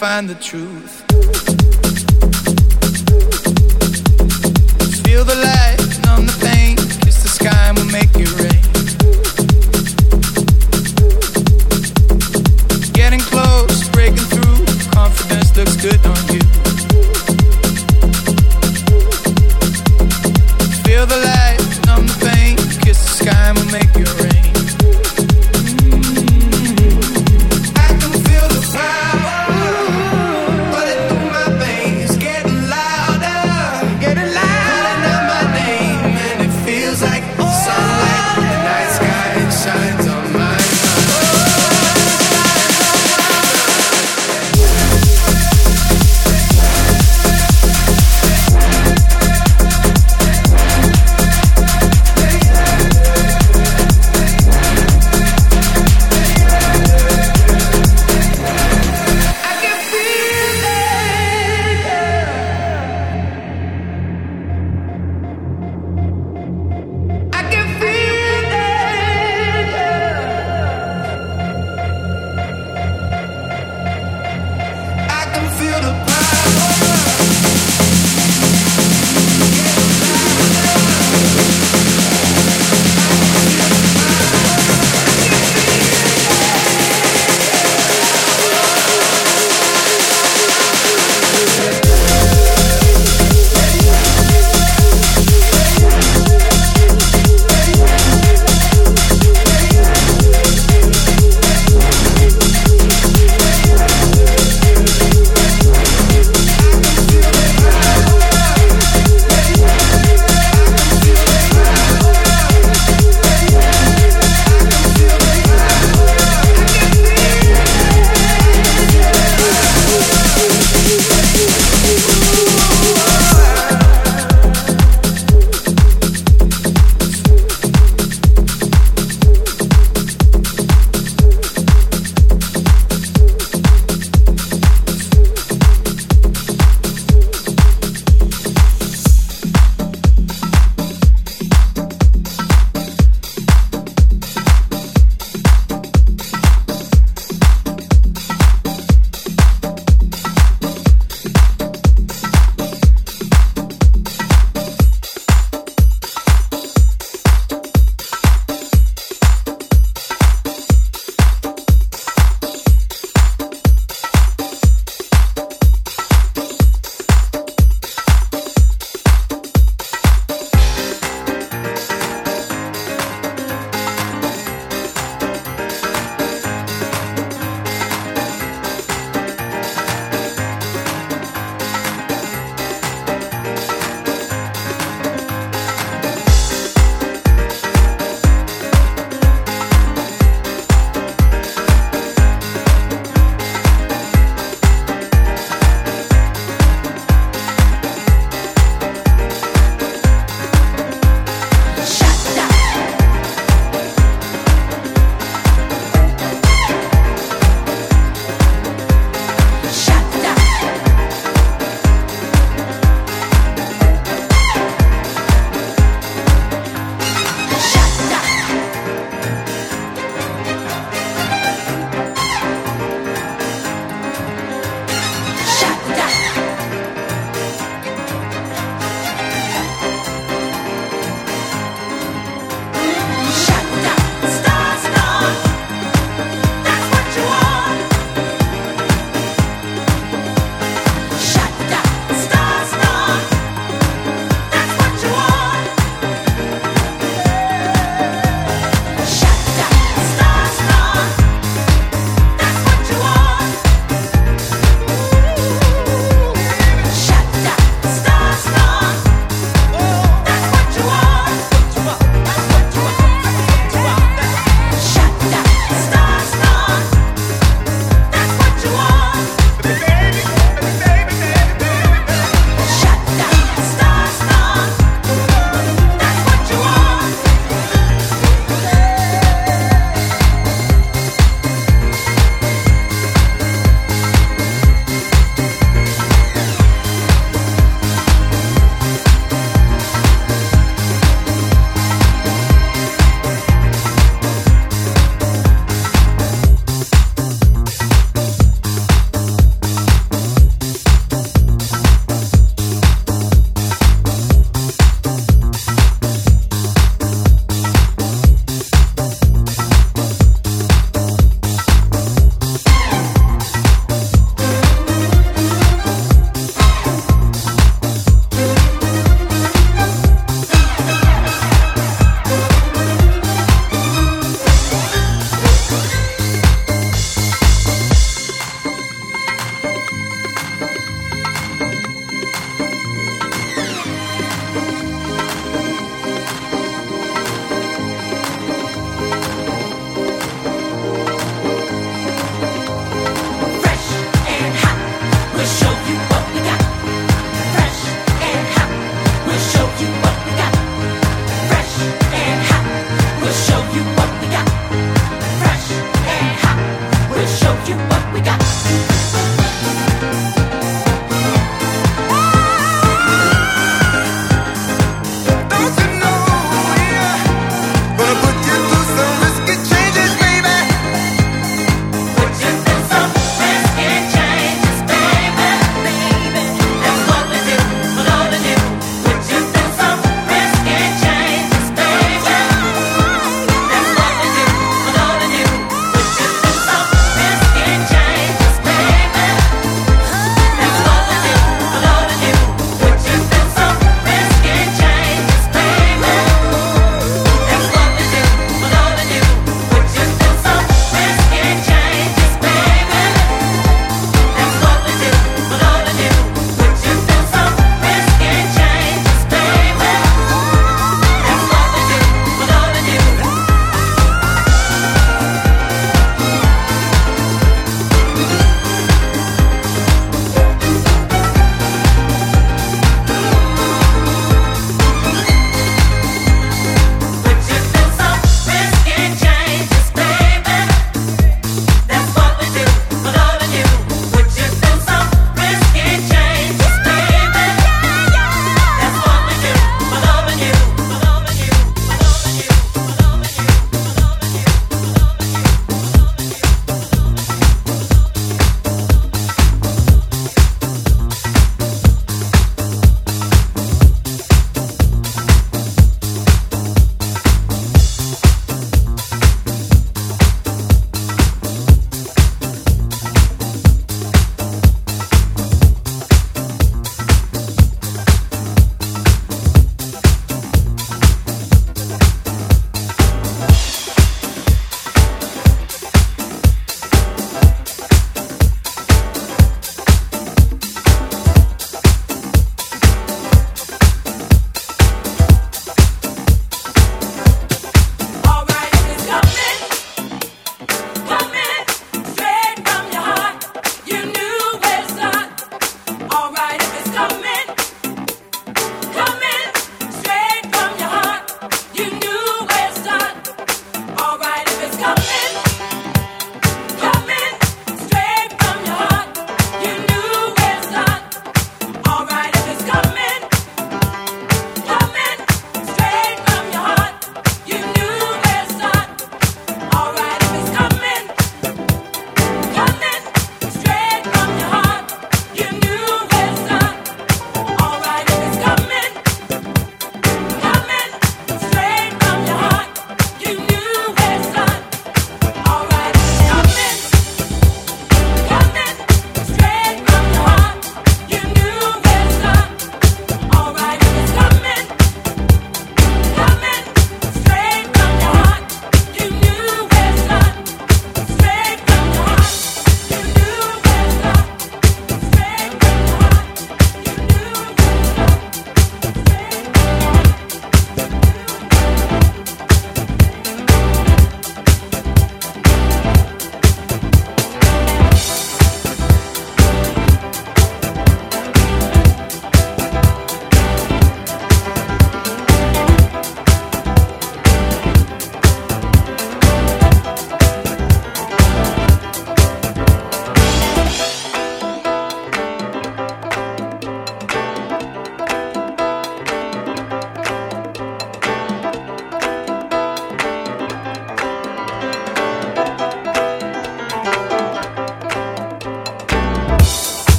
Find the truth.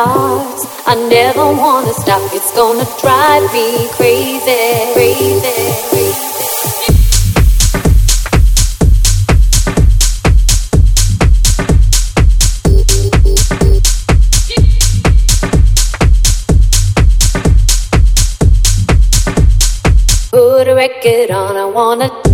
starts. I never wanna stop. It's gonna drive me crazy, crazy, crazy. Put a record on, I wanna